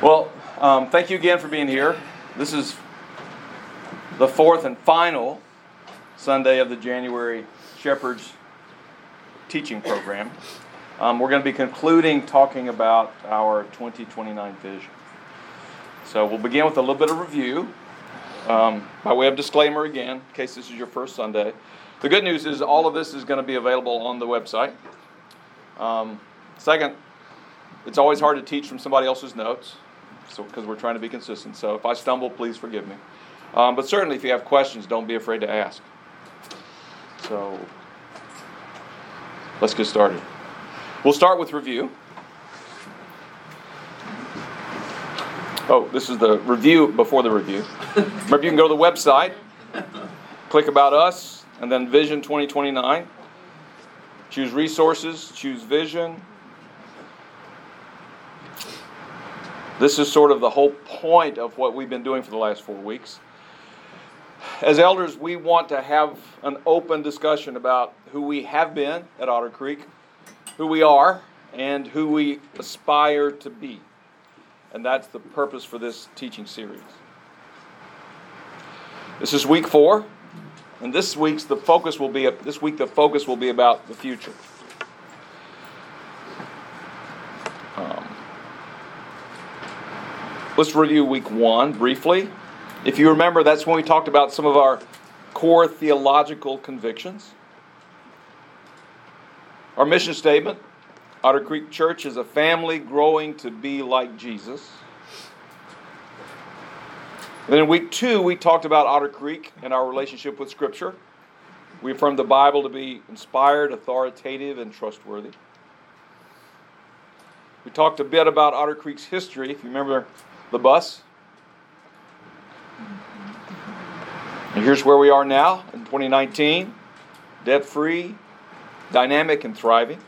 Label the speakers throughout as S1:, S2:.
S1: Well, um, thank you again for being here. This is the fourth and final Sunday of the January Shepherds teaching program. Um, we're going to be concluding talking about our 2029 vision. So we'll begin with a little bit of review. Um, by way of disclaimer again, in case this is your first Sunday. The good news is all of this is going to be available on the website. Um, second, it's always hard to teach from somebody else's notes, so because we're trying to be consistent. So if I stumble, please forgive me. Um, but certainly, if you have questions, don't be afraid to ask. So let's get started. We'll start with review. Oh, this is the review before the review. Remember, you can go to the website, click About Us, and then Vision 2029. Choose Resources, choose Vision. This is sort of the whole point of what we've been doing for the last four weeks. As elders, we want to have an open discussion about who we have been at Otter Creek, who we are, and who we aspire to be. And that's the purpose for this teaching series. This is week four, and this week's the focus will be this week the focus will be about the future. Let's review week one briefly. If you remember, that's when we talked about some of our core theological convictions. Our mission statement Otter Creek Church is a family growing to be like Jesus. And then in week two, we talked about Otter Creek and our relationship with Scripture. We affirmed the Bible to be inspired, authoritative, and trustworthy. We talked a bit about Otter Creek's history, if you remember the bus. And here's where we are now in 2019 debt free, dynamic, and thriving.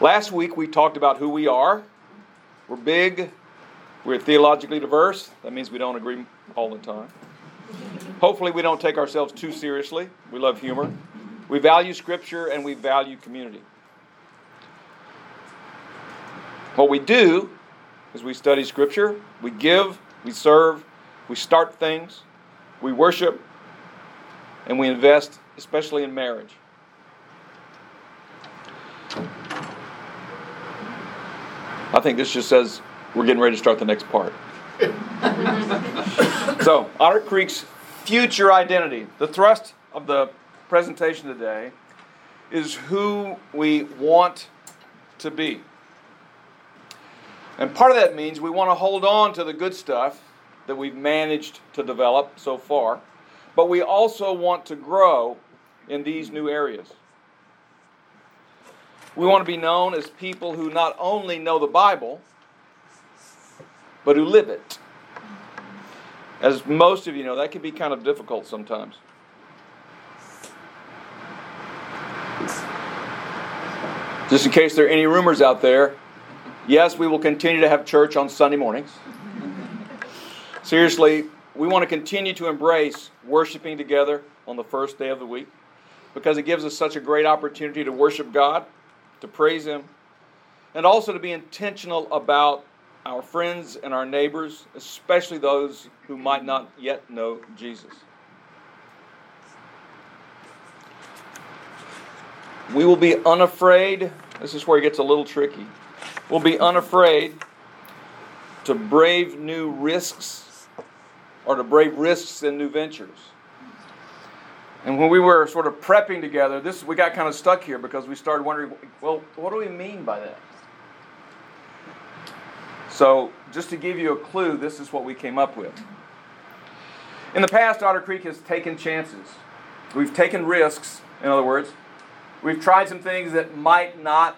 S1: Last week we talked about who we are. We're big, we're theologically diverse. That means we don't agree all the time. Hopefully, we don't take ourselves too seriously. We love humor. We value Scripture and we value community. What we do is we study Scripture, we give, we serve, we start things, we worship, and we invest, especially in marriage. I think this just says we're getting ready to start the next part. so, Otter Creek's future identity. The thrust of the presentation today is who we want to be. And part of that means we want to hold on to the good stuff that we've managed to develop so far, but we also want to grow in these new areas. We want to be known as people who not only know the Bible, but who live it. As most of you know, that can be kind of difficult sometimes. Just in case there are any rumors out there, yes, we will continue to have church on Sunday mornings. Seriously, we want to continue to embrace worshiping together on the first day of the week because it gives us such a great opportunity to worship God to praise Him, and also to be intentional about our friends and our neighbors, especially those who might not yet know Jesus. We will be unafraid. This is where it gets a little tricky. We'll be unafraid to brave new risks or to brave risks in new ventures. And when we were sort of prepping together, this we got kind of stuck here because we started wondering, well, what do we mean by that? So, just to give you a clue, this is what we came up with. In the past, Otter Creek has taken chances. We've taken risks, in other words. We've tried some things that might not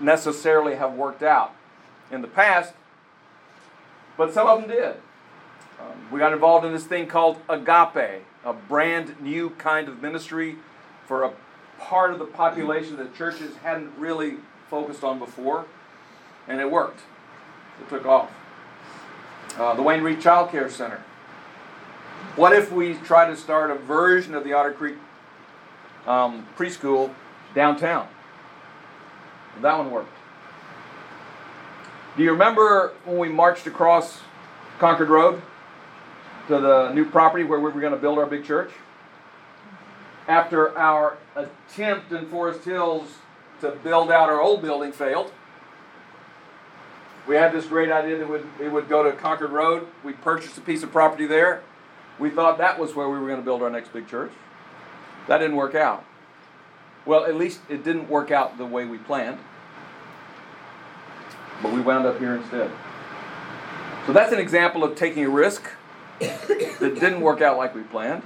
S1: necessarily have worked out in the past, but some of them did. Um, we got involved in this thing called agape, a brand new kind of ministry for a part of the population that churches hadn't really focused on before, and it worked. It took off. Uh, the Wayne Reed Child Care Center. What if we try to start a version of the Otter Creek um, preschool downtown? That one worked. Do you remember when we marched across Concord Road to the new property where we were going to build our big church? After our attempt in Forest Hills to build out our old building failed, we had this great idea that it would go to Concord Road. We purchased a piece of property there. We thought that was where we were going to build our next big church. That didn't work out. Well, at least it didn't work out the way we planned. But we wound up here instead. So that's an example of taking a risk that didn't work out like we planned,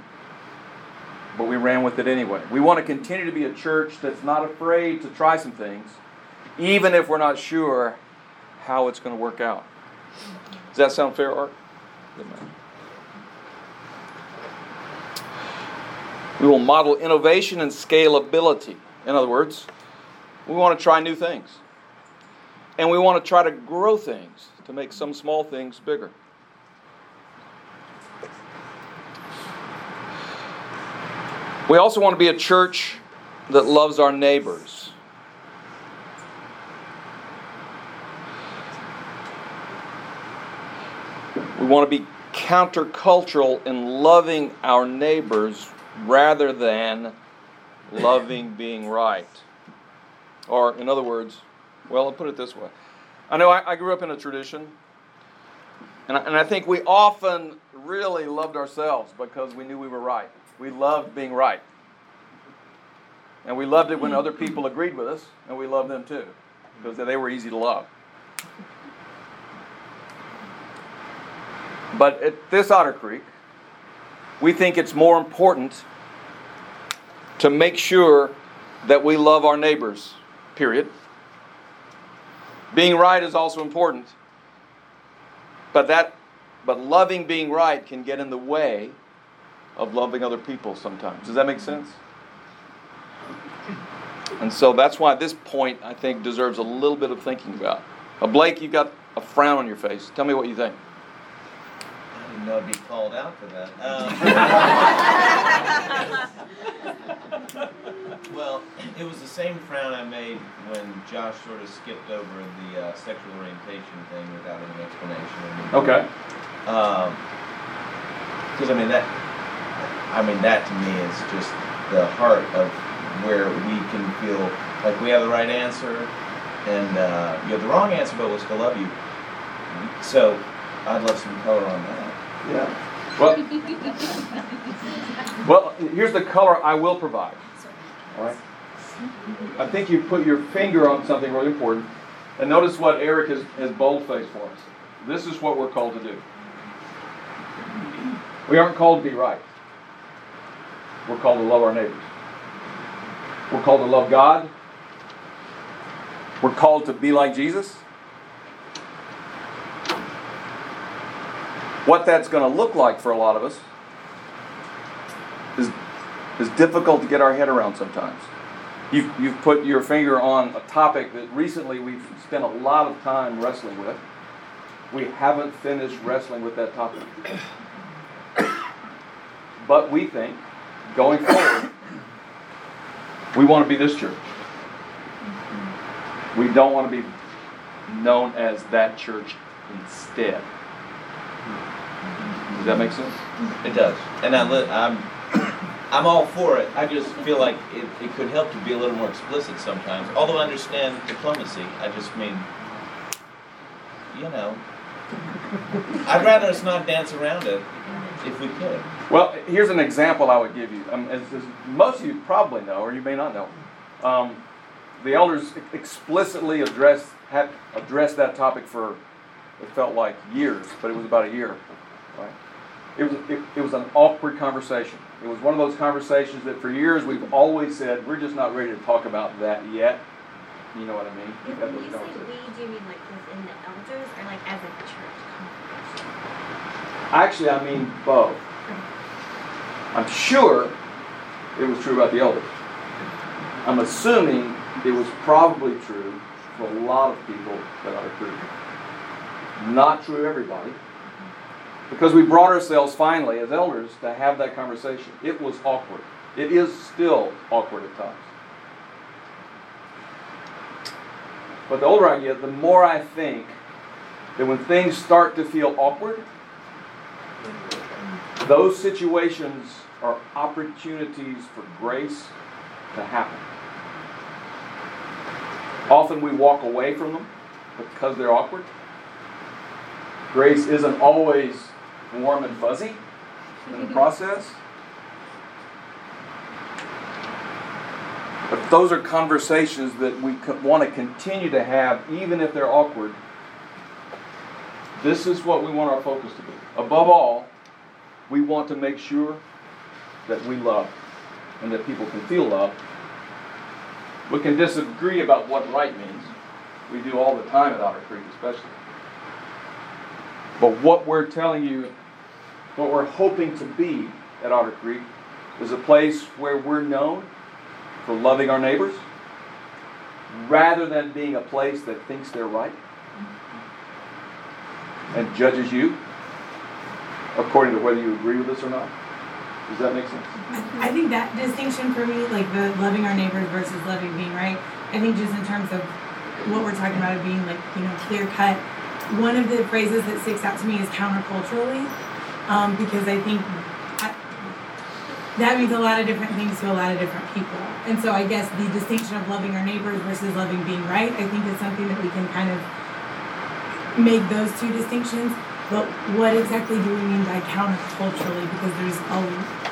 S1: but we ran with it anyway. We want to continue to be a church that's not afraid to try some things, even if we're not sure how it's going to work out. Does that sound fair, Art? We will model innovation and scalability. In other words, we want to try new things. And we want to try to grow things to make some small things bigger. We also want to be a church that loves our neighbors. We want to be countercultural in loving our neighbors rather than loving being right. Or, in other words, well, I'll put it this way. I know I, I grew up in a tradition, and I, and I think we often really loved ourselves because we knew we were right. We loved being right. And we loved it when other people agreed with us, and we loved them too, because they were easy to love. But at this Otter Creek, we think it's more important to make sure that we love our neighbors, period. Being right is also important. But that but loving being right can get in the way of loving other people sometimes. Does that make sense? And so that's why this point I think deserves a little bit of thinking about. Uh, Blake, you've got a frown on your face. Tell me what you think.
S2: I didn't know I'd be called out for that. Um, well, it was the same frown I made when Josh sort of skipped over the uh, sexual orientation thing without any explanation.
S1: Okay.
S2: Because um, I mean that, I mean that to me is just the heart of where we can feel like we have the right answer, and uh, you have the wrong answer, but we'll still love you. So I'd love some color on that.
S1: Yeah. Well, well, here's the color I will provide. All right. I think you put your finger on something really important. And notice what Eric has, has boldfaced for us. This is what we're called to do. We aren't called to be right. We're called to love our neighbors. We're called to love God. We're called to be like Jesus. What that's going to look like for a lot of us is, is difficult to get our head around sometimes. You've, you've put your finger on a topic that recently we've spent a lot of time wrestling with. We haven't finished wrestling with that topic. But we think, going forward, we want to be this church. We don't want to be known as that church instead. Does that make sense?
S2: It does, and I li- I'm I'm all for it. I just feel like it, it could help to be a little more explicit sometimes. Although I understand diplomacy, I just mean, you know, I'd rather us not dance around it if we could.
S1: Well, here's an example I would give you. Um, as, as most of you probably know, or you may not know, um, the elders explicitly addressed had addressed that topic for it felt like years, but it was about a year. Right? It was it, it was an awkward conversation. It was one of those conversations that for years we've always said we're just not ready to talk about that yet. You know what I mean?
S3: If when you say we, do you mean like within the elders or like as a church congregation?
S1: Actually, I mean both. I'm sure it was true about the elders. I'm assuming it was probably true for a lot of people that are true. Not true everybody. Because we brought ourselves finally as elders to have that conversation. It was awkward. It is still awkward at times. But the older I get, the more I think that when things start to feel awkward, those situations are opportunities for grace to happen. Often we walk away from them because they're awkward. Grace isn't always warm and fuzzy in the process. But those are conversations that we want to continue to have, even if they're awkward. This is what we want our focus to be. Above all, we want to make sure that we love and that people can feel love. We can disagree about what right means. We do all the time at Otter Creek, especially. But what we're telling you, what we're hoping to be at Otter Creek, is a place where we're known for loving our neighbors rather than being a place that thinks they're right and judges you according to whether you agree with us or not. Does that make sense?
S4: I think that distinction for me, like the loving our neighbors versus loving being right, I think just in terms of what we're talking about it being like, you know, clear cut, one of the phrases that sticks out to me is counterculturally, um, because I think I, that means a lot of different things to a lot of different people. And so I guess the distinction of loving our neighbors versus loving being right, I think is something that we can kind of make those two distinctions. But what exactly do we mean by counterculturally? Because there's a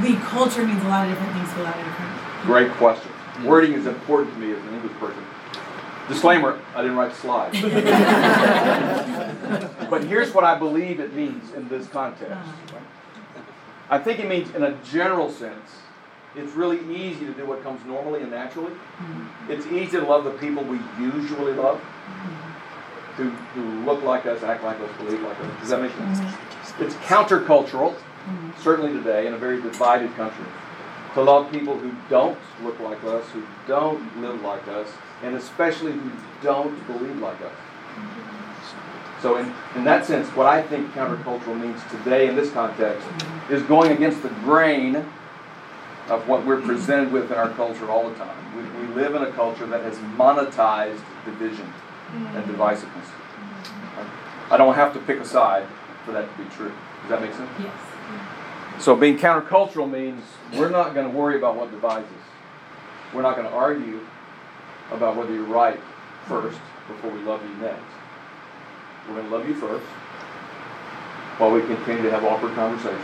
S4: the culture means a lot of different things to a lot of different. People.
S1: Great question. Wording is important to me as an English person. Disclaimer: I didn't write the slides. but here's what I believe it means in this context. I think it means, in a general sense, it's really easy to do what comes normally and naturally. Mm-hmm. It's easy to love the people we usually love. Mm-hmm who, who look like us, act like us, believe like us. Does that make sense? Mm-hmm. It's countercultural, certainly today, in a very divided country, to love people who don't look like us, who don't live like us, and especially who don't believe like us. So, in, in that sense, what I think countercultural means today in this context is going against the grain of what we're presented with in our culture all the time. We, we live in a culture that has monetized division and divisiveness. I don't have to pick a side for that to be true. Does that make sense?
S4: Yes.
S1: So being countercultural means we're not going to worry about what divides us. We're not going to argue about whether you're right first before we love you next. We're going to love you first while we continue to have awkward conversations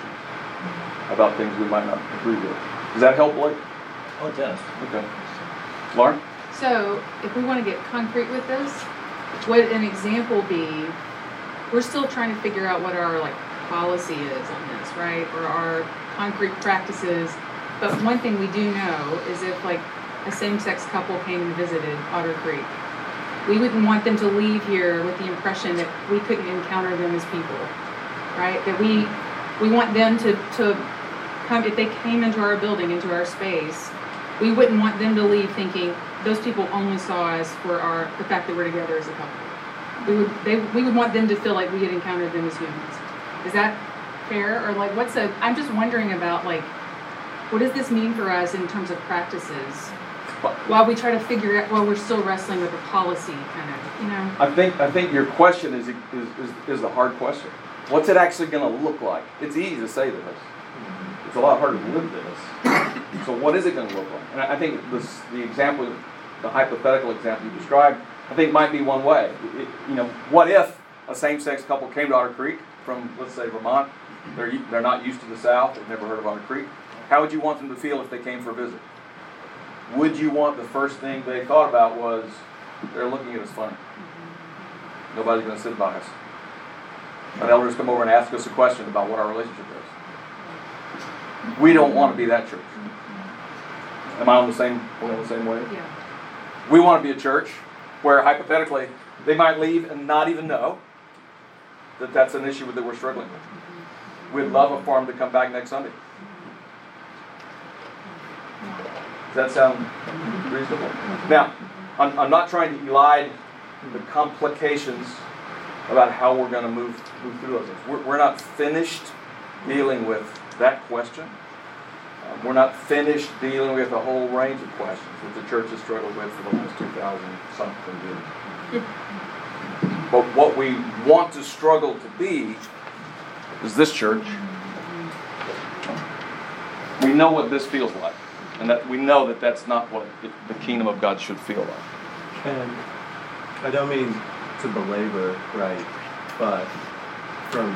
S1: about things we might not agree with. Does that help, Blake?
S2: Oh, it does.
S1: Okay. Lauren?
S5: So, if we want to get concrete with this, would an example be we're still trying to figure out what our like policy is on this right or our concrete practices but one thing we do know is if like a same-sex couple came and visited otter creek we wouldn't want them to leave here with the impression that we couldn't encounter them as people right that we we want them to to come if they came into our building into our space we wouldn't want them to leave thinking those people only saw us for our the fact that we're together as a couple. We would they we would want them to feel like we had encountered them as humans. Is that fair or like what's a I'm just wondering about like what does this mean for us in terms of practices? While we try to figure out, while we're still wrestling with the policy, kind of, you know.
S1: I think I think your question is is is, is the hard question. What's it actually going to look like? It's easy to say this. It's a lot harder to live this. So what is it going to look like? And I think this, the example the hypothetical example you described, I think might be one way. It, you know, what if a same-sex couple came to Otter Creek from, let's say, Vermont? They're, they're not used to the South. They've never heard of Otter Creek. How would you want them to feel if they came for a visit? Would you want the first thing they thought about was they're looking at us funny? Nobody's going to sit by us. An elders come over and ask us a question about what our relationship is. We don't want to be that church. Am I on the same, on the same way?
S5: Yeah.
S1: We want to be a church where hypothetically they might leave and not even know that that's an issue that we're struggling with. We'd love for them to come back next Sunday. Mm-hmm. Does that sound reasonable? Now, I'm, I'm not trying to elide the complications about how we're going to move, move through those things. We're, we're not finished dealing with that question. Um, we're not finished dealing with a whole range of questions that the church has struggled with for the last 2,000 something years. But what we want to struggle to be is this church. We know what this feels like, and that we know that that's not what it, the kingdom of God should feel like.
S6: And I don't mean to belabor, right, but from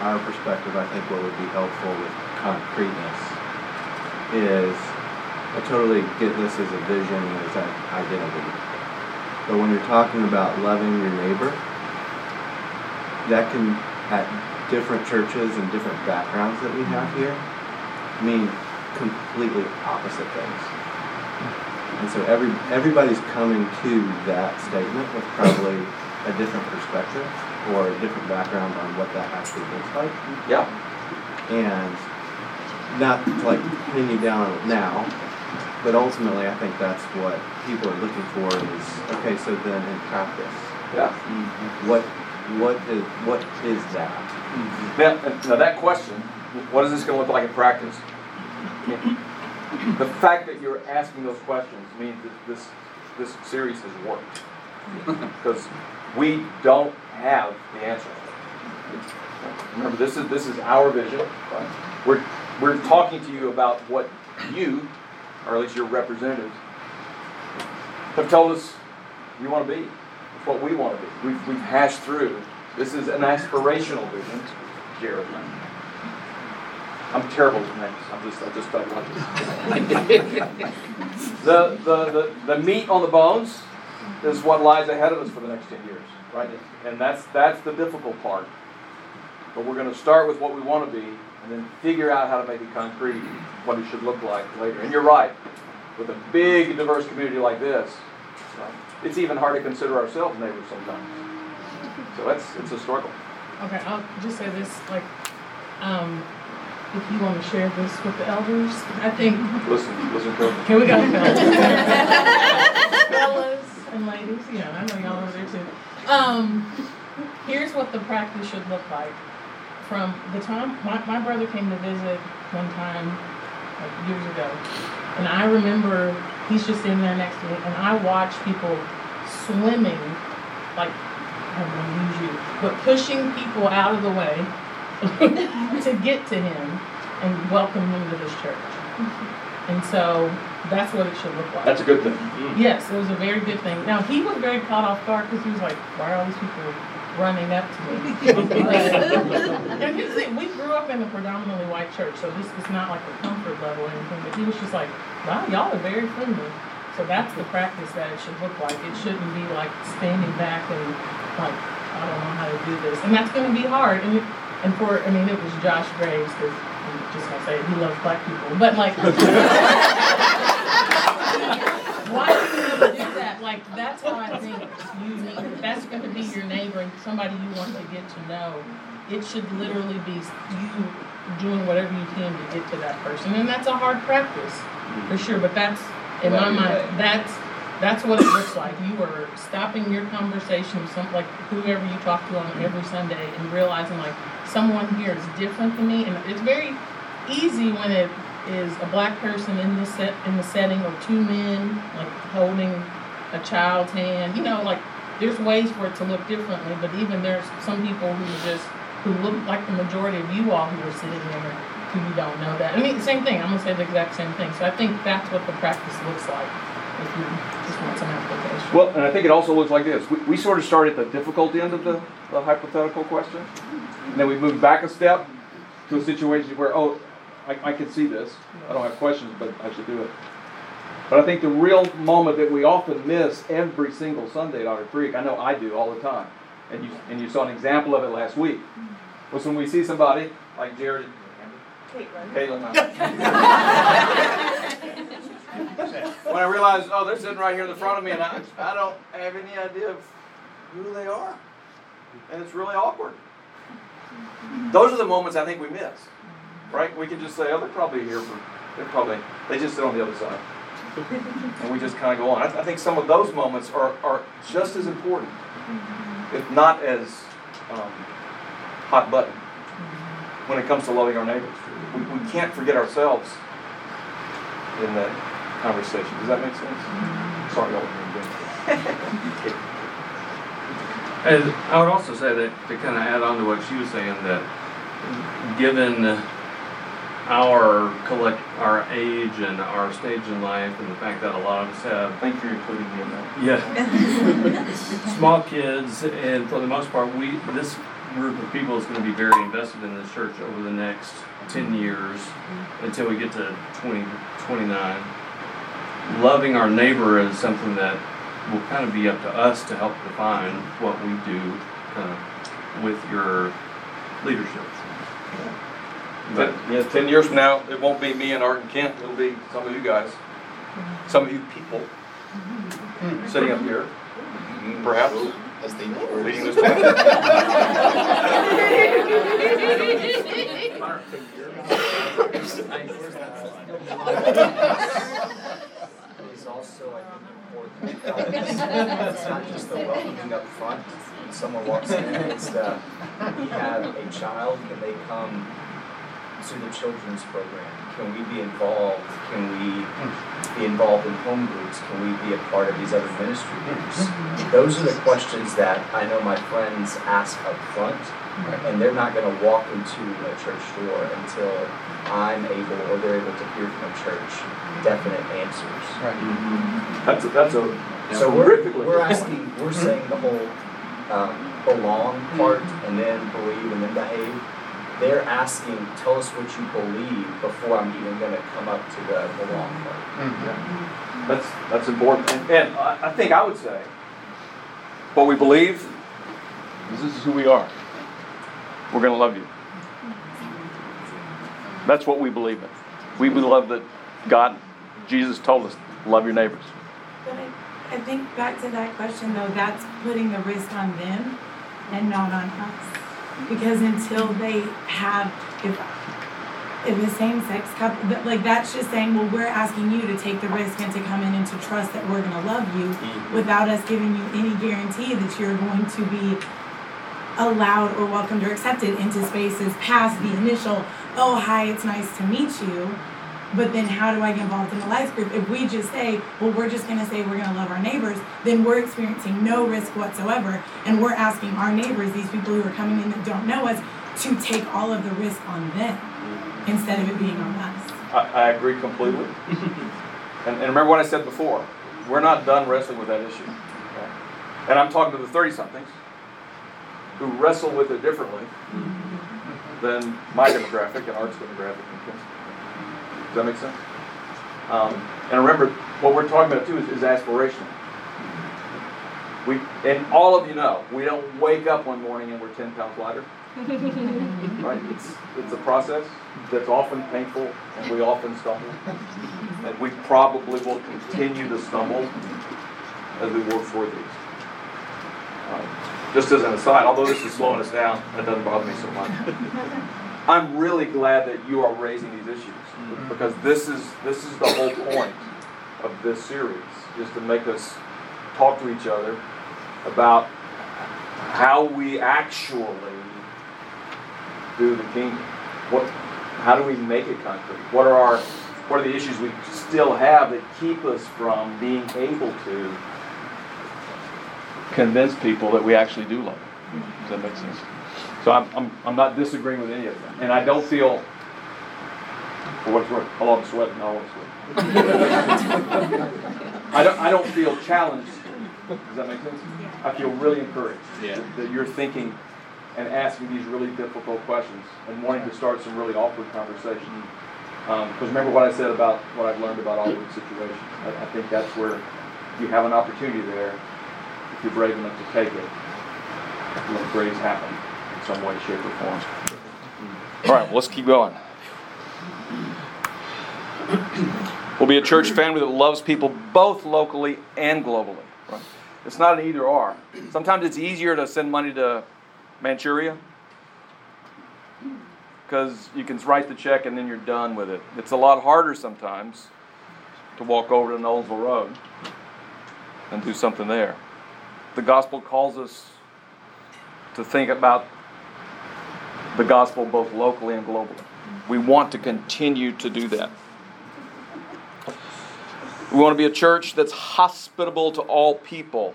S6: our perspective, I think what would be helpful with concreteness is I totally get this as a vision, and as an identity. But when you're talking about loving your neighbor, that can, at different churches and different backgrounds that we have mm-hmm. here, mean completely opposite things. And so every everybody's coming to that statement with probably a different perspective or a different background on what that actually looks like.
S1: Yeah.
S6: And not to like pin you down on it now, but ultimately I think that's what people are looking for is okay, so then in practice,
S1: Yeah.
S6: what what is what is that? Mm-hmm.
S1: Now, now that question, what is this going to look like in practice? The fact that you're asking those questions means that this this series has worked because we don't have the answer. Remember, this is this is our vision. We're we're talking to you about what you, or at least your representatives, have told us you want to be. It's what we want to be. We've we've hashed through. This is an aspirational vision, Jared. I'm terrible with names. I'm just I just don't like this. the, the the the meat on the bones is what lies ahead of us for the next ten years, right? And that's that's the difficult part. But we're going to start with what we want to be, and then figure out how to make it concrete, what it should look like later. And you're right. With a big, diverse community like this, it's even hard to consider ourselves neighbors sometimes. So it's it's a struggle.
S7: Okay, I'll just say this, like, um, if you want to share this with the elders, I think,
S1: Listen, listen carefully.
S7: here we go, fellas. fellas and ladies, yeah, I know y'all over there too. Um, here's what the practice should look like. From the time, my, my brother came to visit one time, like years ago, and I remember he's just sitting there next to me, and I watch people swimming, like, I don't want to use you, but pushing people out of the way to get to him and welcome him to this church. And so that's what it should look like.
S1: That's a good thing. Mm.
S7: Yes, it was a very good thing. Now he was very caught off guard because he was like, "Why are all these people running up to me?" and here's the thing: we grew up in a predominantly white church, so this is not like a comfort level or anything. But he was just like, "Wow, y'all are very friendly." So that's the practice that it should look like. It shouldn't be like standing back and like, "I don't know how to do this," and that's going to be hard. And it, and for I mean, it was Josh Graves because I'm just gonna say it, he loves black people, but like. Why do you to do that? Like, that's how I think you need, that's gonna be your neighbor and somebody you want to get to know, it should literally be you doing whatever you can to get to that person. And that's a hard practice, for sure, but that's, in my mind, that's, that's what it looks like. You are stopping your conversation with some, like whoever you talk to on every Sunday and realizing like, someone here is different than me. And it's very easy when it is a black person in the set in the setting or two men like holding a child's hand. You know, like there's ways for it to look differently, but even there's some people who just who look like the majority of you all who are sitting there who you don't know that. I mean, same thing. I'm gonna say the exact same thing. So I think that's what the practice looks like if you just want some application.
S1: Well, and I think it also looks like this. We, we sort of start at the difficult end of the, the hypothetical question, and then we move back a step to a situation where, oh, I, I can see this. I don't have questions, but I should do it. But I think the real moment that we often miss every single Sunday at Otter Creek, I know I do all the time, and you, and you saw an example of it last week, was when we see somebody like Jared, Caitlin, when I realized, oh, they're sitting right here in the front of me, and I, I don't have any idea of who they are. And it's really awkward. Those are the moments I think we miss, right? We can just say, oh, they're probably here for, they're probably, they just sit on the other side. And we just kind of go on. I, I think some of those moments are, are just as important, if not as um, hot button, when it comes to loving our neighbors. We, we can't forget ourselves in that conversation. Does that make sense? Mm-hmm. Sorry, y'all.
S8: And I would also say that to kind of add on to what she was saying, that given our collect, our age and our stage in life, and the fact that a lot of us have
S1: Thank you for including me in that.
S8: yeah. Small kids, and for the most part, we this group of people is going to be very invested in this church over the next 10 years mm-hmm. until we get to 20, 29. Loving our neighbor is something that will kind of be up to us to help define what we do kind of with your leadership.
S1: But yeah, ten years from now, it won't be me and Art and Kent. It'll be some of you guys, some of you people sitting up here, perhaps
S9: As they
S1: leading this path.
S9: is also, I think, important. It's not just the welcoming up front, when someone walks in, it's the, we have a child, can they come to the children's program? Can we be involved? Can we be involved in home groups? Can we be a part of these other ministry groups? Those are the questions that I know my friends ask up front, and they're not gonna walk into a church door until I'm able, or they're able to hear from a church, definite answers.
S1: That's a, that's a
S9: So we're,
S1: horrifically.
S9: we're asking, we're saying the whole, um, belong part and then believe and then behave. They're asking, tell us what you believe before I'm even gonna come up to the belong part. Mm-hmm.
S1: That's, that's important. And, and I, I think I would say, what we believe, is this is who we are. We're gonna love you. That's what we believe in. We believe that God, Jesus told us, love your neighbors.
S4: But I, I think back to that question though, that's putting the risk on them and not on us. Because until they have, if, if a same-sex couple, that- like that's just saying, well, we're asking you to take the risk and to come in and to trust that we're gonna love you mm-hmm. without us giving you any guarantee that you're going to be allowed or welcomed or accepted into spaces past the initial, oh, hi, it's nice to meet you. But then how do I get involved in a life group? If we just say, well, we're just gonna say we're gonna love our neighbors, then we're experiencing no risk whatsoever. And we're asking our neighbors, these people who are coming in that don't know us, to take all of the risk on them instead of it being on us.
S1: I, I agree completely. And, and remember what I said before, we're not done wrestling with that issue. okay? And I'm talking to the thirty-somethings who wrestle with it differently mm-hmm. than my demographic and Art's demographic and Ken's. Does that make sense? Um, and remember, what we're talking about too is, is aspirational. We, and all of you know, we don't wake up one morning and we're ten pounds lighter. Right? It's, it's a process that's often painful and we often stumble. And we probably will continue to stumble as we work toward these. Um, Just as an aside, although this is slowing us down, that doesn't bother me so much. I'm really glad that you are raising these issues mm-hmm. because this is, this is the whole point of this series, is to make us talk to each other about how we actually do the kingdom. What, how do we make it concrete? What are our, what are the issues we still have that keep us from being able to convince people that we actually do love them? Does that make sense? So I'm, I'm, I'm not disagreeing with any of them, and I don't feel, for what it's worth, I'll all sweat and all sweat. I don't, I don't feel challenged. Does that make sense? I feel really encouraged
S8: Yeah.
S1: that you're thinking and asking these really difficult questions and wanting to start some really awkward conversations. Um, because remember what I said about what I've learned about awkward situations. I, I think that's where you have an opportunity there if you're brave enough to take it. to Let grace happen in some way, shape, or form. All right, well, let's keep going. We'll be a church family that loves people both locally and globally. Right? It's not an either or. Sometimes it's easier to send money to Manchuria because you can write the check and then you're done with it. It's a lot harder sometimes to walk over to Nolensville Road and do something there. The gospel calls us to think about the gospel both locally and globally. We want to continue to do that. We want to be a church that's hospitable to all people.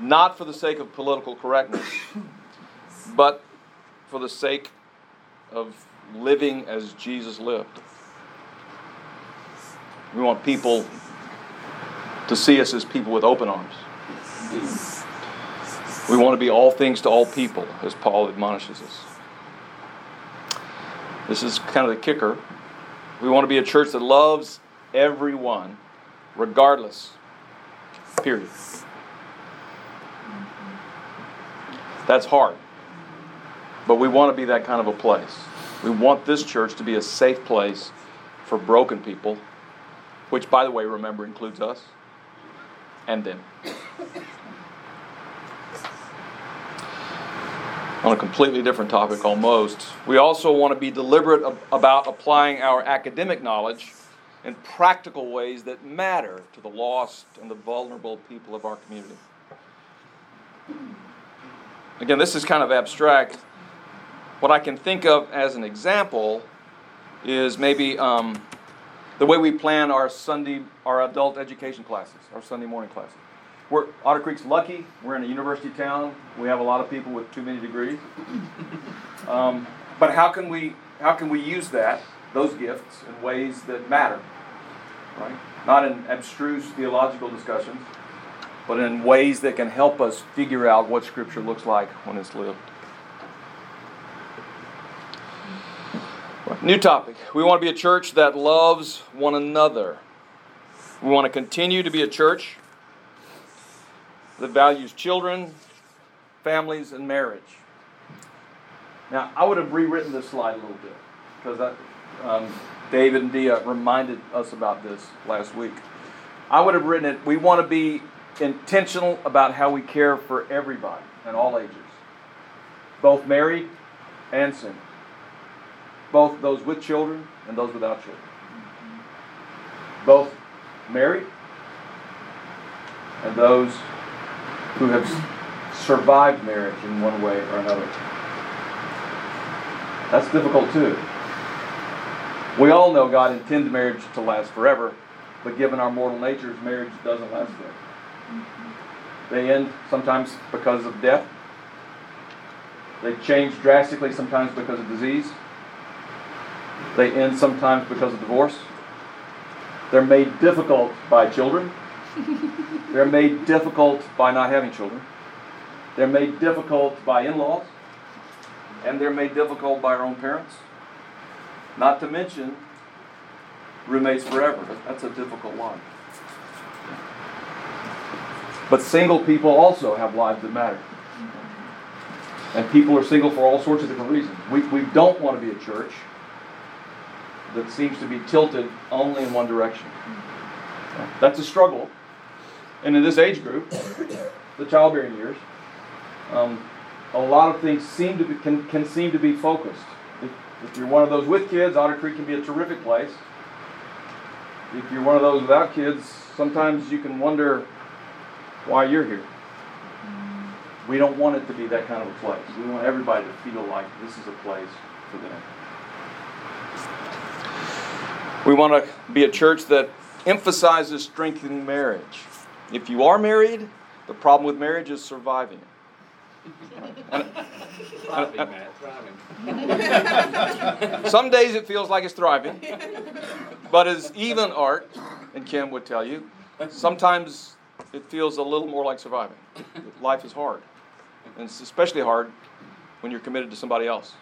S1: not for the sake of political correctness, but for the sake of living as Jesus lived. We want people to see us as people with open arms. We want to be all things to all people, as Paul admonishes us. This is kind of the kicker. We want to be a church that loves everyone, regardless. Period. That's hard. But we want to be that kind of a place. We want this church to be a safe place for broken people, which, by the way, remember, includes us and them. On a completely different topic, almost, we also want to be deliberate ab- about applying our academic knowledge in practical ways that matter to the lost and the vulnerable people of our community. Again, this is kind of abstract. What I can think of as an example is maybe um, the way we plan our Sunday, our adult education classes, our Sunday morning classes. We're, Otter Creek's lucky. We're in a university town. We have a lot of people with too many degrees. Um, but how can we how can we use that those gifts in ways that matter, right? Not in abstruse theological discussions, but in ways that can help us figure out what Scripture looks like when it's lived. New topic. We want to be a church that loves one another. We want to continue to be a church that values children, families, and marriage. Now, I would have rewritten this slide a little bit because um, David and Dia reminded us about this last week. I would have written it we want to be intentional about how we care for everybody and all ages, both married and single, both those with children and those without children, both married and those who have survived marriage in one way or another. That's difficult too. We all know God intended marriage to last forever, but given our mortal natures, marriage doesn't last forever. Mm-hmm. They end sometimes because of death. They change drastically sometimes because of disease. They end sometimes because of divorce. They're made difficult by children. They're made difficult by not having children. They're made difficult by in laws. And they're made difficult by our own parents. Not to mention roommates forever. That's a difficult life. But single people also have lives that matter. And people are single for all sorts of different reasons. We, we don't want to be a church that seems to be tilted only in one direction. That's a struggle. And in this age group, the childbearing years, um, a lot of things seem to be, can, can seem to be focused. If, if you're one of those with kids, Otter Creek can be a terrific place. If you're one of those without kids, sometimes you can wonder why you're here. We don't want it to be that kind of a place. We want everybody to feel like this is a place for them. We want to be a church that emphasizes strengthening marriage. If you are married, the problem with marriage is surviving it.
S10: Thriving, Matt, thriving.
S1: Some days it feels like it's thriving, but as even Art and Kim would tell you, sometimes it feels a little more like surviving. Life is hard, and it's especially hard when you're committed to somebody else.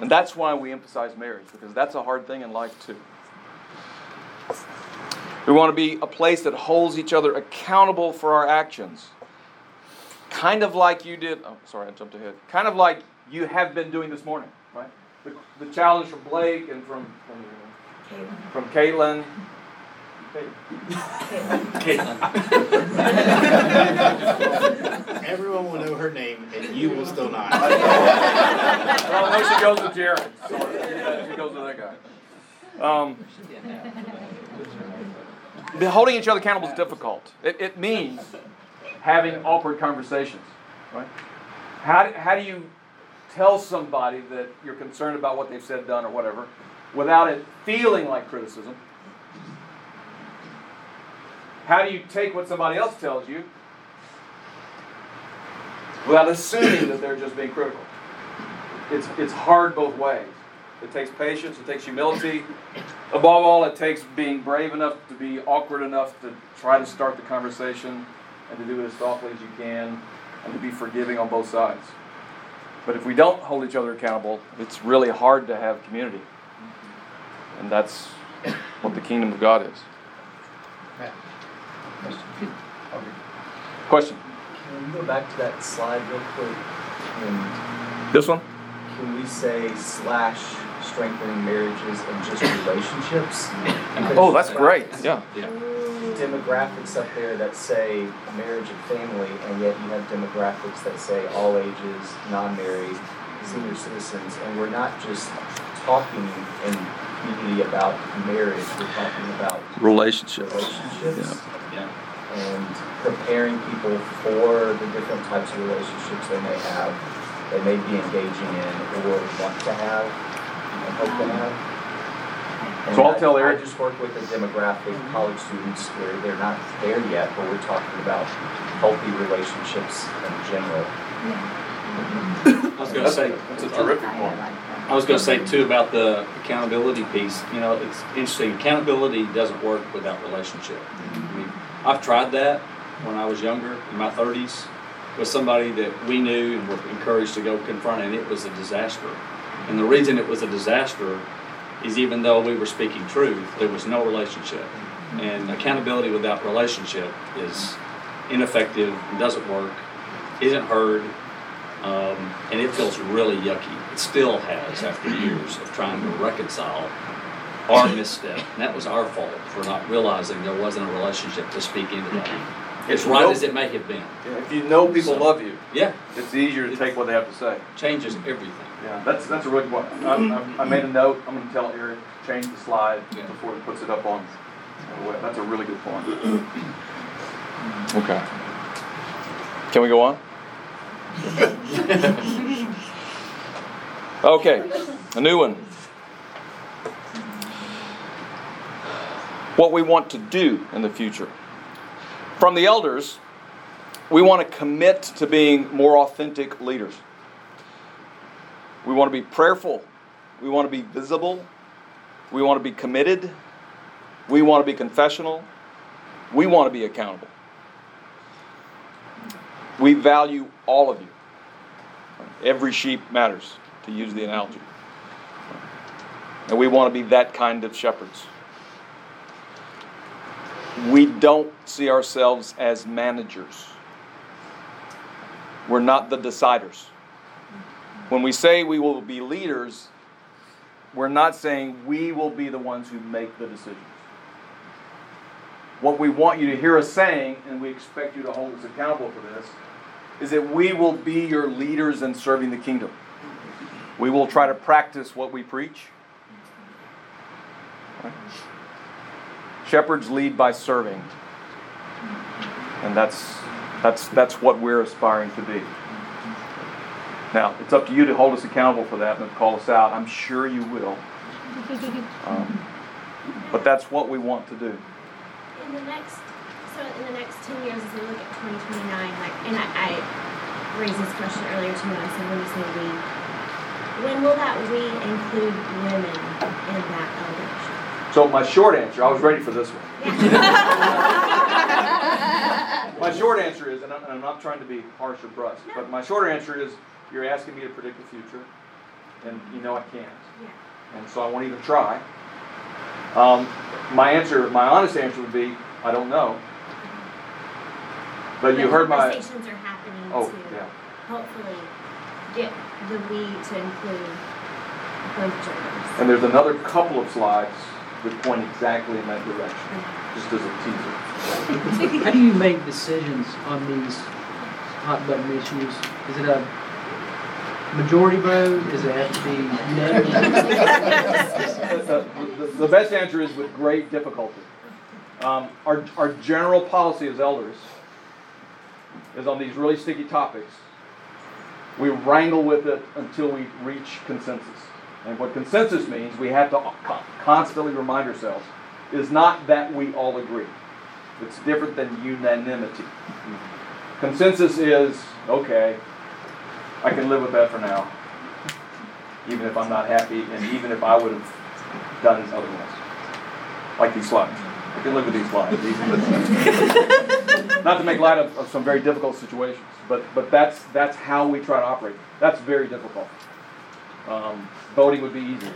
S1: And that's why we emphasize marriage, because that's a hard thing in life too. We want to be a place that holds each other accountable for our actions. Kind of like you did, oh, sorry, I jumped ahead. Kind of like you have been doing this morning, right? The, the challenge from Blake and from, from, Caitlin. from Caitlin.
S10: Everyone will know her name, and you will still not.
S1: well, no, she goes with Jared. So she goes with that guy. Um, holding each other accountable is difficult. It, it means having awkward conversations, right? How do, how do you tell somebody that you're concerned about what they've said, done, or whatever, without it feeling like criticism? How do you take what somebody else tells you without assuming that they're just being critical. It's, it's hard both ways. It takes patience, it takes humility. Above all, it takes being brave enough to be awkward enough to try to start the conversation and to do it as thoughtfully as you can and to be forgiving on both sides. But if we don't hold each other accountable, it's really hard to have community. And that's what the kingdom of God is. Question?
S9: Can we go back to that slide real quick? And
S1: This one?
S9: can we say slash strengthening marriages and just relationships?
S1: Oh, that's great. Yeah.
S9: demographics up there that say marriage and family, and yet you have demographics that say all ages, non-married, senior citizens, and we're not just talking in community about marriage, we're talking about
S1: Relationships.
S9: relationships
S2: Yeah.
S9: and preparing people for the different types of relationships they may have, they may be engaging in or want to have and hope to. And
S1: So I'll tell Eric-
S9: I just work with a demographic, college students, where they're not there yet, but we're talking about healthy relationships in general.
S10: I was gonna say,
S1: That's a terrific point.
S10: I was gonna say too about the accountability piece, you know, it's interesting, accountability doesn't work without relationship. I mean, I've tried that when I was younger, in my thirties, with somebody that we knew and were encouraged to go confront, and it was a disaster. And the reason it was a disaster is even though we were speaking truth, there was no relationship. And accountability without relationship is ineffective, doesn't work, isn't heard, um, and it feels really yucky. It still has after years of trying to reconcile our misstep. And that was our fault for not realizing there wasn't a relationship to speak into that. As right as it may have been.
S1: If you know people
S10: So-
S1: love you,
S10: Yeah,
S1: it's easier to take what they have to say.
S10: changes everything.
S1: Yeah, that's, that's a really good one. I, I- I made a note, I'm gonna tell Eric, change the slide
S10: Yeah.
S1: before he puts it up on, on the web. That's a really good point. Okay. Can we go on? Okay, a new one. What we want to do in the future. From the elders, we want to commit to being more authentic leaders. We want to be prayerful. We want to be visible. We want to be committed. We want to be confessional. We want to be accountable. We value all of you. Every sheep matters, to use the analogy. And we want to be that kind of shepherds. We don't see ourselves as managers. We're not the deciders. When we say we will be leaders, we're not saying we will be the ones who make the decisions. What we want you to hear us saying, and we expect you to hold us accountable for this, is that we will be your leaders in serving the kingdom. We will try to practice what we preach. Right? Shepherds lead by serving. And that's, that's, that's what we're aspiring to be. Now, it's up to you to hold us accountable for that and to call us out. I'm sure you will. Um, but that's what we want to do.
S3: In the next, so in the next ten years, as we look at twenty twenty-nine, like, and I, I raised this question earlier too, and I said, when you say we, when will that we include women in that eldership?
S1: So, my short answer, I was ready for this one. My short answer is, and I'm, and I'm not trying to be harsh or brusque, but my short answer is you're asking me to predict the future, and you know I can't. And so I won't even try. Um, my answer, my honest answer would be, I don't know. But you heard my.
S3: Conversations are happening
S1: Oh,
S3: to
S1: yeah.
S3: hopefully get the we to include both genders.
S1: And there's another couple of slides that point exactly in that direction, just as a teaser.
S11: How do you make decisions on these hot button issues? Is it a majority vote? Does it have to be unanimous?
S1: the, the- the best answer is with great difficulty. Um, our, our general policy as elders is on these really sticky topics. We wrangle with it until we reach consensus. And what consensus means, we have to constantly remind ourselves, is not that we all agree. It's different than unanimity. Consensus is, okay, I can live with that for now, even if I'm not happy, and even if I would have done it otherwise. Like these slides. I can live with these slides. Not to make light of, of some very difficult situations, but but that's that's how we try to operate. That's very difficult. Um, voting would be easier.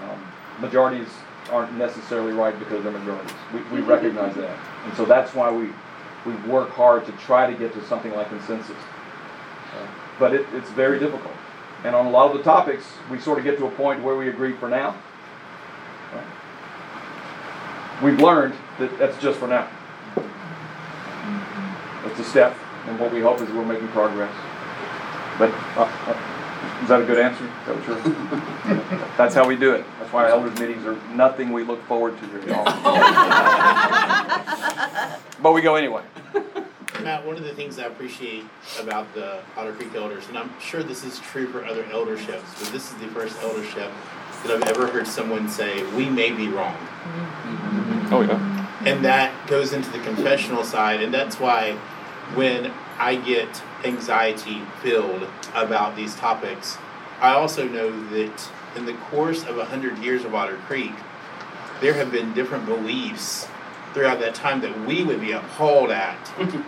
S1: Um, majorities aren't necessarily right because they're majorities. We, we recognize that, and so that's why we we work hard to try to get to something like consensus. Uh, but it, it's very difficult, and on a lot of the topics, we sort of get to a point where we agree for now. Right? We've learned that that's just for now. It's a step, and what we hope is we're making progress. But uh, uh, is that a good answer? Is that what you're? That's how we do it. That's why elders meetings are nothing we look forward to very often. but we go anyway.
S12: Matt, one of the things I appreciate about the Otter Creek elders, and I'm sure this is true for other elderships, but this is the first eldership that I've ever heard someone say, "We may be wrong." Mm-hmm.
S1: Oh yeah.
S12: and that goes into the confessional side and that's why when i get anxiety filled about these topics. I also know that in the course of 100 years of otter creek there have been different beliefs throughout that time that we would be appalled at.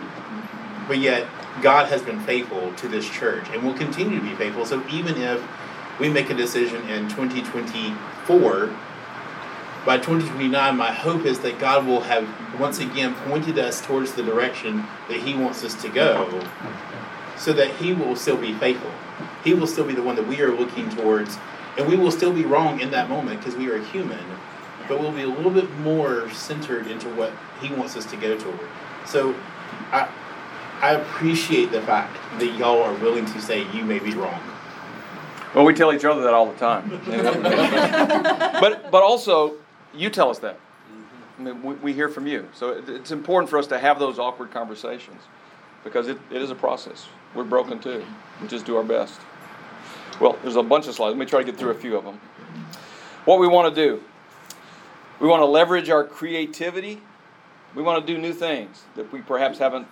S12: But yet god has been faithful to this church and will continue to be faithful. So even if we make a decision in 2024 by 2029, my hope is that God will have once again pointed us towards the direction that He wants us to go, so that He will still be faithful. He will still be the one that we are looking towards, and we will still be wrong in that moment because we are human, but we'll be a little bit more centered into what He wants us to go toward. So, I I appreciate the fact that y'all are willing to say you may be wrong.
S1: Well, we tell each other that all the time. but but also, you tell us that. I mean, we, we hear from you. So it, it's important for us to have those awkward conversations because it, it is a process. We're broken too. We just do our best. Well, there's a bunch of slides. Let me try to get through a few of them. What we want to do we want to leverage our creativity. We want to do new things that we perhaps haven't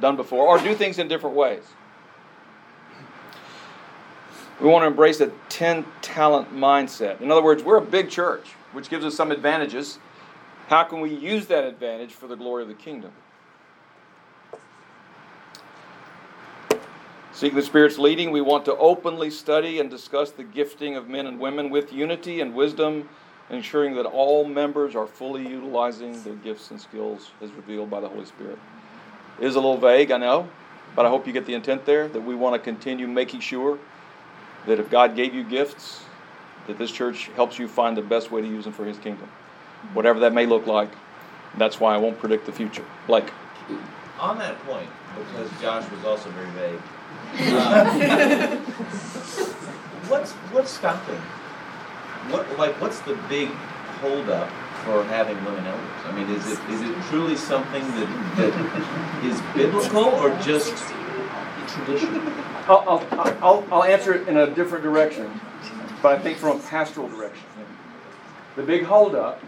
S1: done before or do things in different ways. We want to embrace a 10 talent mindset. In other words, we're a big church, which gives us some advantages. How can we use that advantage for the glory of the kingdom? Seeking the Spirit's leading, we want to openly study and discuss the gifting of men and women with unity and wisdom, ensuring that all members are fully utilizing their gifts and skills as revealed by the Holy Spirit. It is a little vague, I know, but I hope you get the intent there that we want to continue making sure that if God gave you gifts, that this church helps you find the best way to use them for His kingdom. Whatever that may look like, that's why I won't predict the future. Blake.
S2: On that point, because Josh was also very vague, what's what's stopping? What like what's the big holdup for having women elders? I mean, is it is it truly something that that is biblical or just tradition?
S1: I'll, I'll, I'll, I'll answer it in a different direction, but I think from a pastoral direction. The big holdup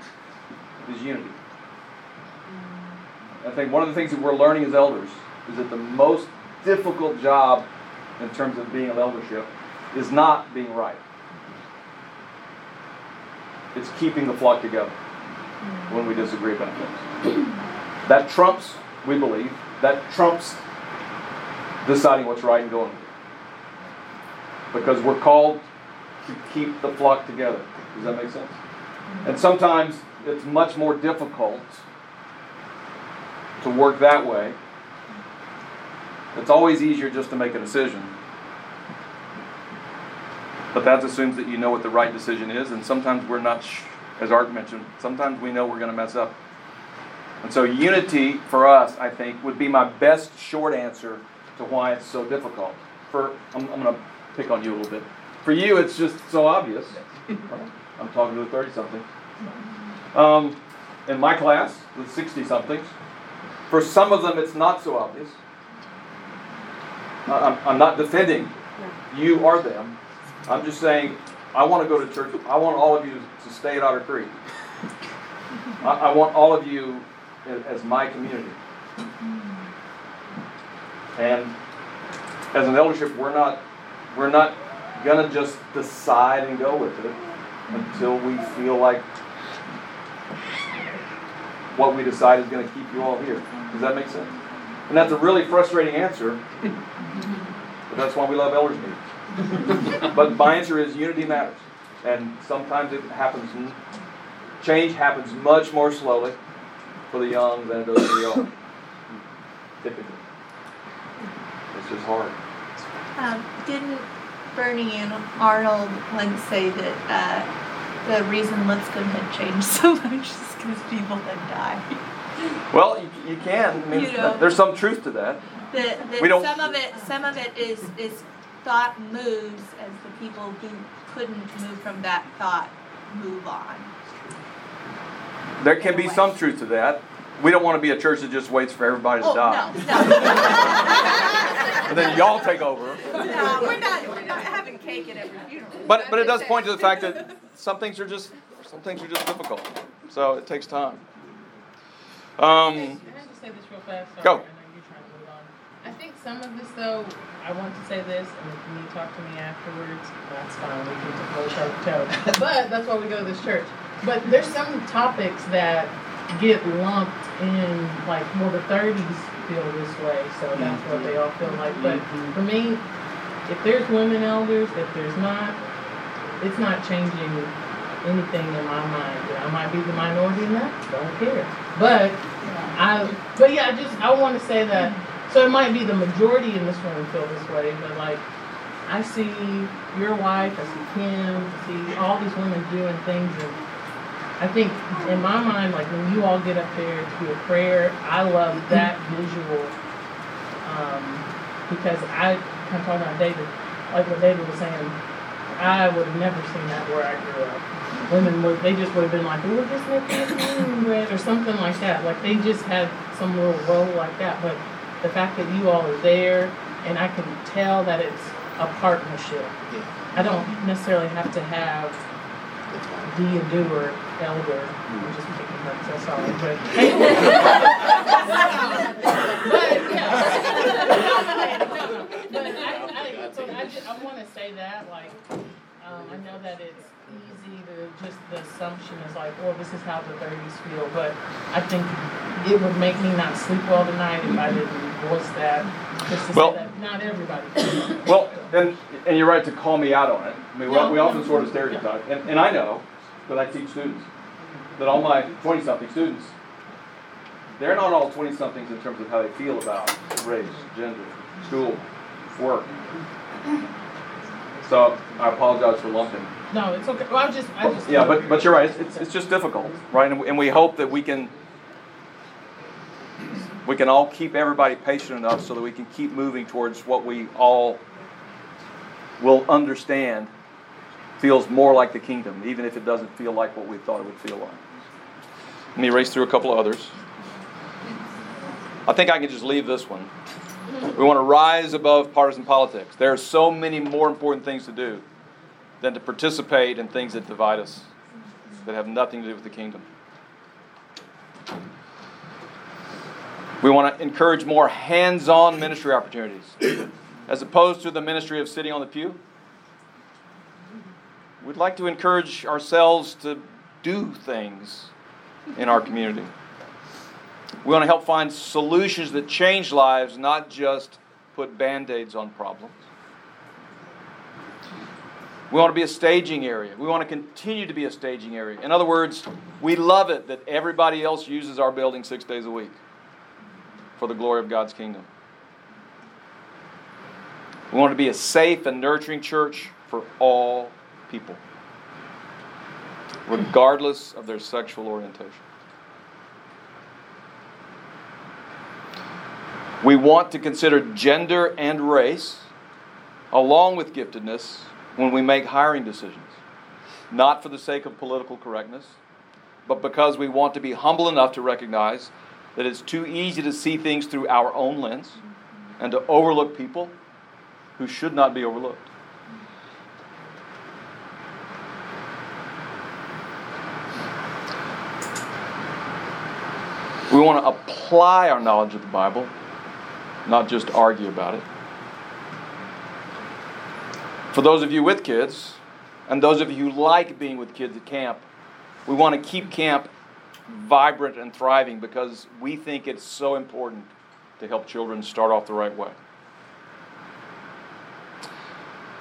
S1: is unity. Mm. I think one of the things that we're learning as elders is that the most difficult job in terms of being an eldership is not being right. It's keeping the flock together when we disagree about things. That trumps, we believe, that trumps deciding what's right and going. Because we're called to keep the flock together. Does that make sense? And sometimes it's much more difficult to work that way. It's always easier just to make a decision. But that assumes that you know what the right decision is, and sometimes we're not, as Art mentioned, sometimes we know we're going to mess up. And so, unity for us, I think, would be my best short answer to why it's so difficult. For I'm, I'm going to pick on you a little bit. For you, it's just so obvious. I'm talking to the 30 something. Um, in my class, the 60 somethings, for some of them, it's not so obvious. I'm, I'm not defending you or them. I'm just saying, I want to go to church. I want all of you to stay at Otter Creek. I, I want all of you as, my community. And as an eldership, we're not we're not gonna just decide and go with it until we feel like what we decide is going to keep you all here. Does that make sense? And that's a really frustrating answer, but that's why we love elders meetings. but my answer is unity matters, and sometimes it happens. Change happens much more slowly for the young than it does for the old. Typically, it's just hard.
S13: Um, didn't Bernie and Arnold once say that uh, the reason Lipscomb had changed so much is because people had died?
S1: Well, you, you can. I mean,
S13: You know.
S1: there's some truth to that.
S13: That, that
S1: We don't-
S13: some of it, some of it is, is thought moves as the people who couldn't move from that thought move on.
S1: There can be some truth to that. We don't want to be a church that just waits for everybody to
S13: Oh,
S1: die.
S13: no, no.
S1: And then y'all take over.
S13: No, we're not, we're not having cake at every funeral.
S1: But but it does point to the fact that some things are just some things are just difficult. So it takes time. Um,
S7: Can I think some of this, though, I want to say this, and if you need to talk to me afterwards, that's fine. We can go toe to toe. But that's why we go to this church. But there's some topics that get lumped in, like, well, the 30s feel this way, so that's what they all feel like. But mm-hmm. for me, if there's women elders, if there's not, it's not changing anything in my mind. I might be the minority in that, don't care. But I, but yeah, I just I want to say that. So it might be the majority in this room feel this way, but like I see your wife, I see Kim, I see all these women doing things, and I think in my mind, like when you all get up there to do a prayer, I love that visual um, because I kind of talking about David, like what David was saying. I would have never seen that where I grew up. Women would, they just would have been like, oh, this bread or something like that. Like they just had some little role like that. But the fact that you all are there, and I can tell that it's a partnership. I don't necessarily have to have D and do or elder. I'm just picking her, so sorry. But, but yeah. But I, I, so I, just, I want to say that, like, um, I know that it's easy to just the assumption is like, well, this is how the 30s feel, but I think it would make me not sleep well tonight if I didn't voice that. Just to
S1: Well-
S7: say that not everybody.
S1: well, and and you're right to call me out on it. I mean, we,
S7: No,
S1: we
S7: no,
S1: often sort of stereotype, and, and I know but I teach students that all my 20 something students, they're not all 20 somethings in terms of how they feel about race, gender, school, work. So I apologize for lumping.
S7: No, it's okay. Well, I just, I just.
S1: Yeah, but, but you're right, it's, it's just difficult, right? And, and we hope that we can, we can all keep everybody patient enough so that we can keep moving towards what we all will understand feels more like the kingdom, even if it doesn't feel like what we thought it would feel like. Let me race through a couple of others. I think I can just leave this one. We want to rise above partisan politics. There are so many more important things to do than to participate in things that divide us, that have nothing to do with the kingdom. We want to encourage more hands on ministry opportunities, as opposed to the ministry of sitting on the pew. We'd like to encourage ourselves to do things in our community. We want to help find solutions that change lives, not just put band aids on problems. We want to be a staging area. We want to continue to be a staging area. In other words, we love it that everybody else uses our building six days a week for the glory of God's kingdom. We want to be a safe and nurturing church for all people, regardless of their sexual orientation. We want to consider gender and race along with giftedness when we make hiring decisions, not for the sake of political correctness, but because we want to be humble enough to recognize that it's too easy to see things through our own lens and to overlook people who should not be overlooked. We want to apply our knowledge of the Bible, not just argue about it. For those of you with kids, and those of you who like being with kids at camp, we want to keep camp vibrant and thriving because we think it's so important to help children start off the right way.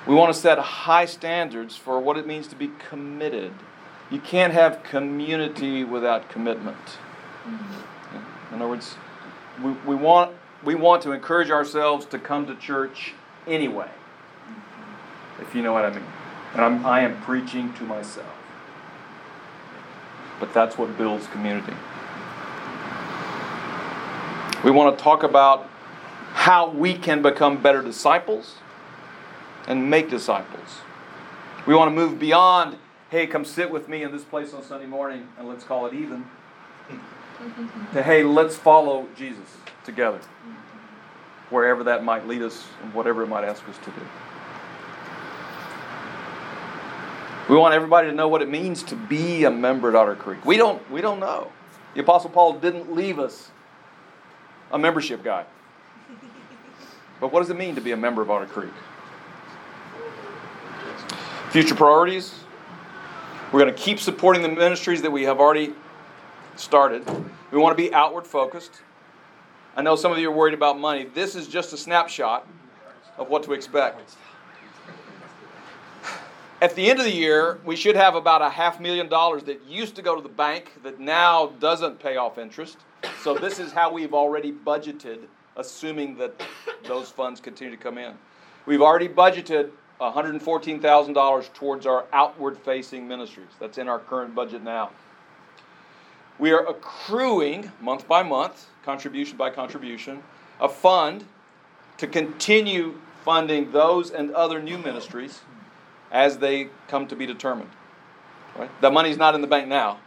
S1: We want to set high standards for what it means to be committed. You can't have community without commitment. Mm-hmm. In other words, we, we, want, we want to encourage ourselves to come to church anyway, if you know what I mean. And I'm, I am preaching to myself. But that's what builds community. We want to talk about how we can become better disciples and make disciples. We want to move beyond, hey, come sit with me in this place on Sunday morning and let's call it even, to hey, let's follow Jesus together, wherever that might lead us and whatever it might ask us to do. We want everybody to know what it means to be a member at Otter Creek. We don't, we don't know. The Apostle Paul didn't leave us a membership guide. But what does it mean to be a member of Otter Creek? Future priorities. We're going to keep supporting the ministries that we have already started. We want to be outward focused. I know some of you are worried about money. This is just a snapshot of what to expect. At the end of the year, we should have about a half million dollars that used to go to the bank that now doesn't pay off interest. So, this is how we've already budgeted, assuming that those funds continue to come in. We've already budgeted $114,000 towards our outward facing ministries. That's in our current budget now. We are accruing month by month, contribution by contribution, a fund to continue funding those and other new ministries as they come to be determined. Right? The money's not in the bank now,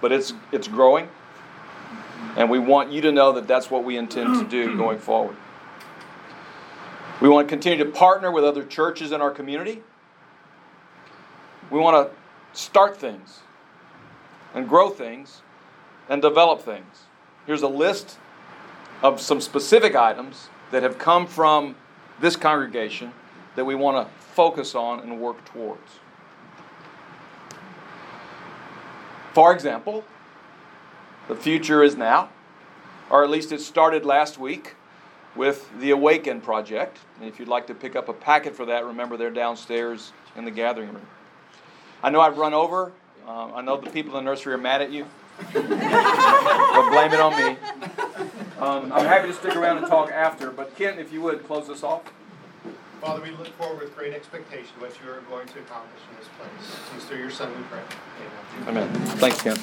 S1: but it's it's growing, and we want you to know that that's what we intend to do going forward. We want to continue to partner with other churches in our community. We want to start things and grow things and develop things. Here's a list of some specific items that have come from this congregation that we want to focus on and work towards. For example, the future is now, or at least it started last week with the Awaken Project. And if you'd like to pick up a packet for that, remember they're downstairs in the gathering room. I know I've run over. Um, I know the people in the nursery are mad at you. but blame it on me. Um, I'm happy to stick around and talk after, but Kent, if you would, close us off.
S14: Father, we look forward with great expectation what you are going to accomplish in this place. And through your Son we pray. Amen.
S1: Amen. Thanks, Kent.